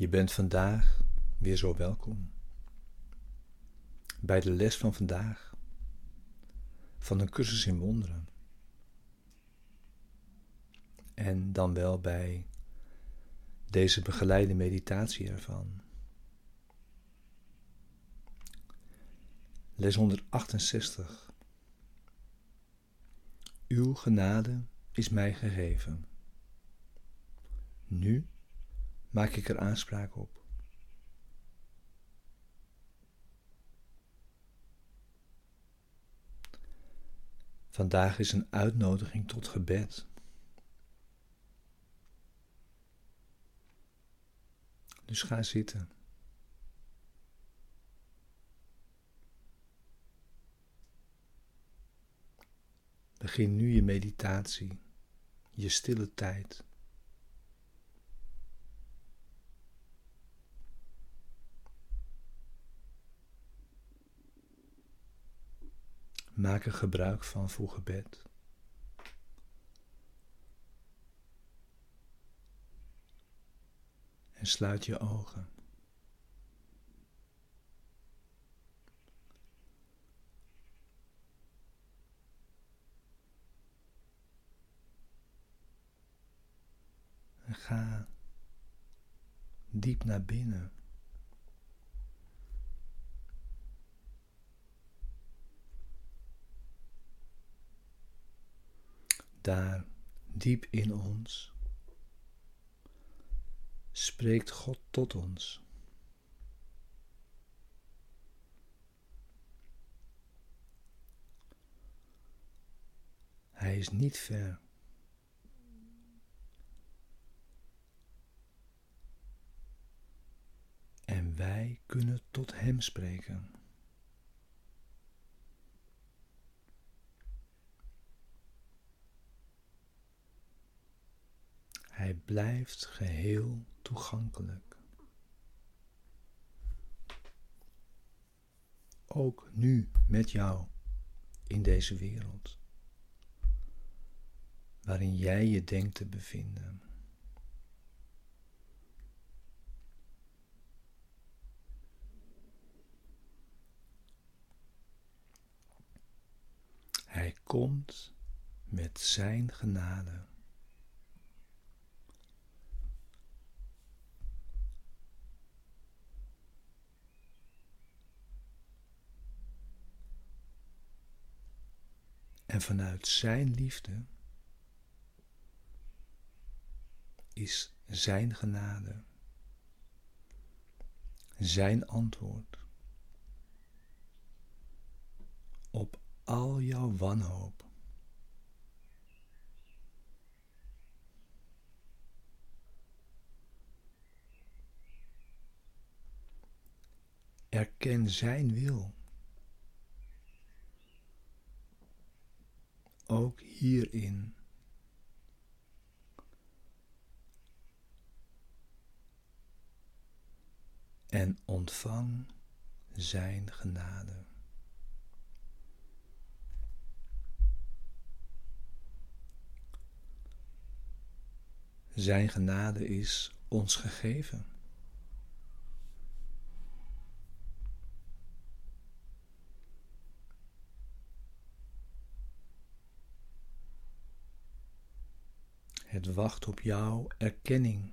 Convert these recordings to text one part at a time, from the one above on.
Je bent vandaag weer zo welkom bij de les van vandaag van een cursus in wonderen. En dan wel bij deze begeleide meditatie ervan. Les 168. Uw genade is mij gegeven. Nu maak ik er aanspraak op. Vandaag is een uitnodiging tot gebed. Dus ga zitten. Begin nu je meditatie, je stille tijd. Maak er gebruik van voor gebed. En sluit je ogen. En ga diep naar binnen. Daar diep in ons spreekt God tot ons. Hij is niet ver. En wij kunnen tot Hem spreken. Hij blijft geheel toegankelijk. Ook nu met jou in deze wereld, waarin jij je denkt te bevinden. Hij komt met Zijn genade. En vanuit Zijn liefde is Zijn genade, Zijn antwoord op al jouw wanhoop. Erken Zijn wil. Ook hierin. En ontvang Zijn genade. Zijn genade is ons gegeven. Wacht op jouw erkenning.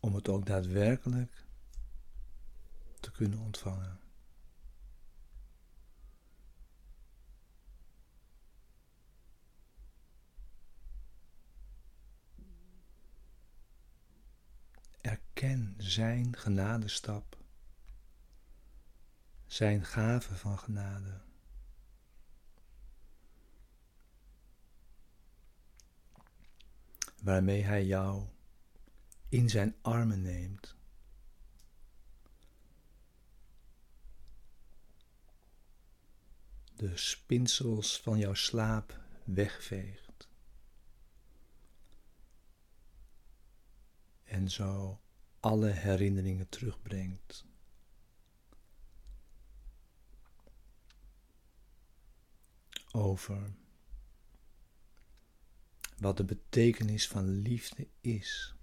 Om het ook daadwerkelijk te kunnen ontvangen. Erken Zijn genadestap, Zijn gave van genade. Waarmee Hij jou in Zijn armen neemt. De spinsels van jouw slaap wegveegt. En zo alle herinneringen terugbrengt. Over wat de betekenis van liefde is.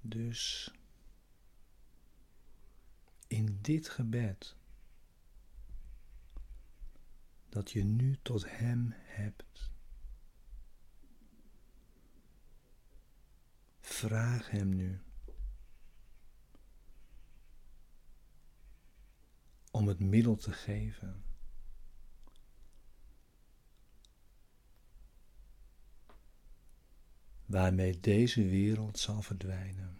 Dus in dit gebed dat je nu tot Hem hebt, vraag Hem nu om het middel te geven. waarmee deze wereld zal verdwijnen.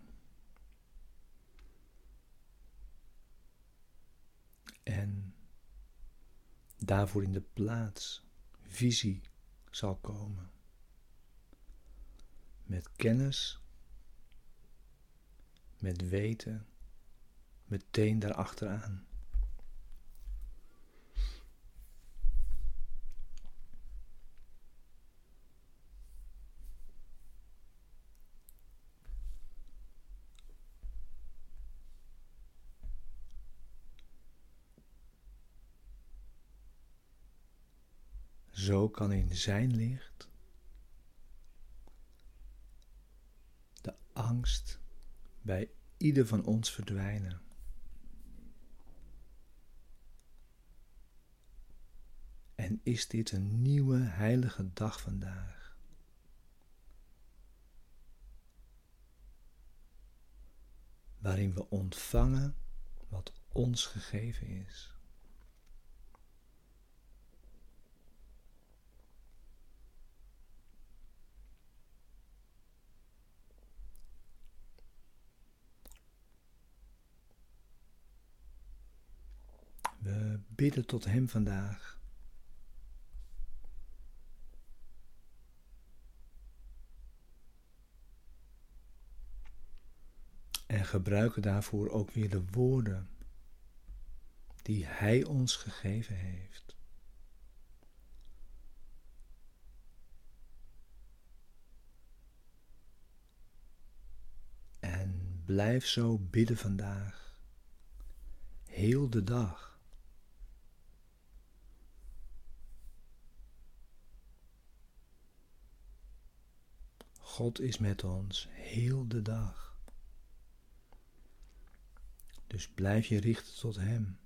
En daarvoor in de plaats visie zal komen. Met kennis, met weten, meteen daarachteraan. Zo kan in zijn licht de angst bij ieder van ons verdwijnen. En is dit een nieuwe heilige dag vandaag? Waarin we ontvangen wat ons gegeven is. We bidden tot Hem vandaag. En gebruiken daarvoor ook weer de woorden die Hij ons gegeven heeft. En blijf zo bidden vandaag, heel de dag. God is met ons heel de dag. Dus blijf je richten tot Hem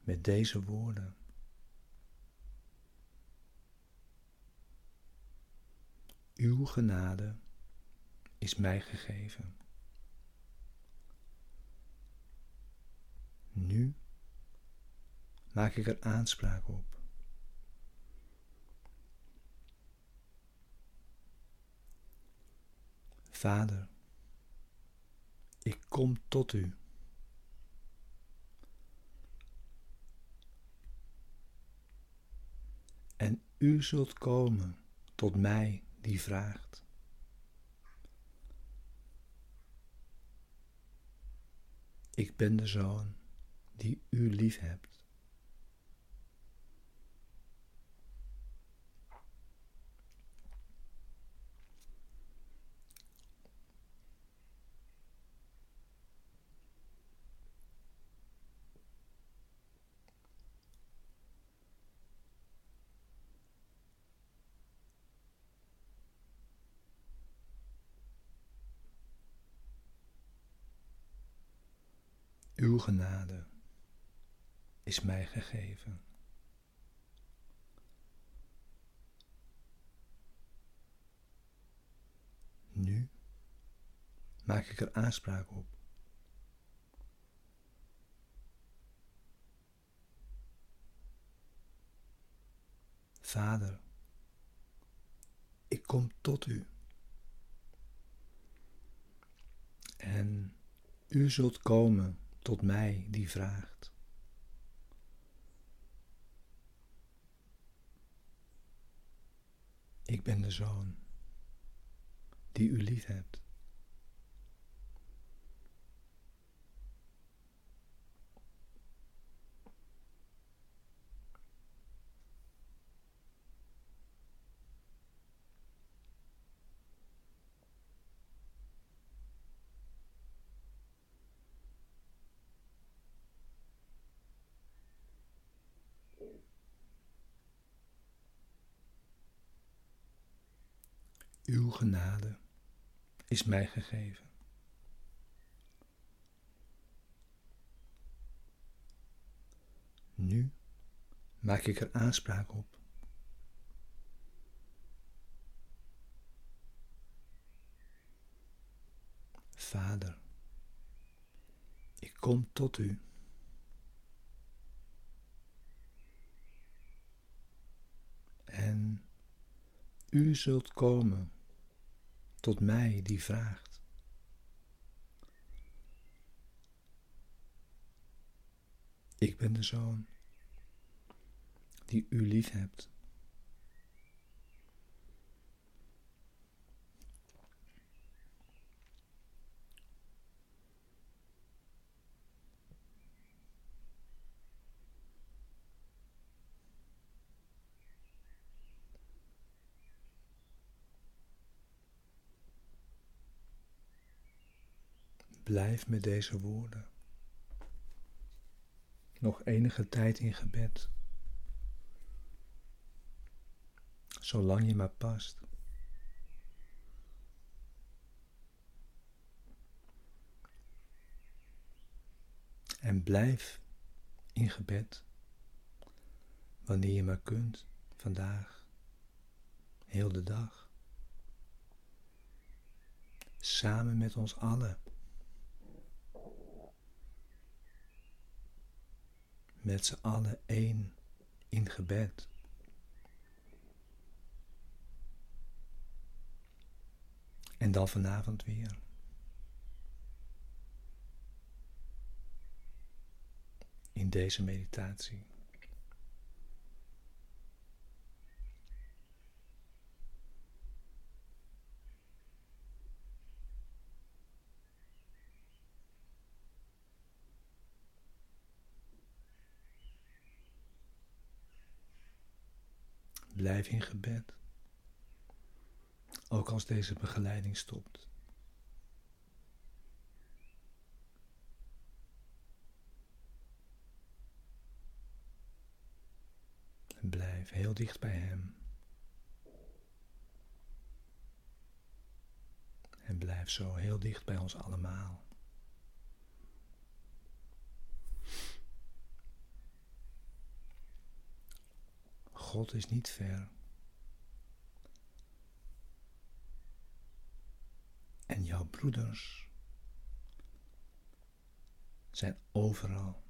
met deze woorden. Uw genade is mij gegeven. Nu maak ik er aanspraak op. Vader, ik kom tot u. En u zult komen tot mij die vraagt. Ik ben de zoon die u lief hebt. Uw genade is mij gegeven. Nu maak ik er aanspraak op. Vader, ik kom tot u. En u zult komen tot mij die vraagt. Ik ben de zoon die u lief hebt. Uw genade is mij gegeven. Nu maak ik er aanspraak op. Vader, ik kom tot u. En u zult komen tot mij die vraagt. Ik ben de zoon die u lief hebt. Blijf met deze woorden. Nog enige tijd in gebed. Zolang je maar past. En blijf in gebed wanneer je maar kunt vandaag, heel de dag, samen met ons allen. Met z'n allen één in gebed. En dan vanavond weer. In deze meditatie. Blijf in gebed. Ook als deze begeleiding stopt. En blijf heel dicht bij Hem. En blijf zo heel dicht bij ons allemaal. God is niet ver. En jouw broeders zijn overal.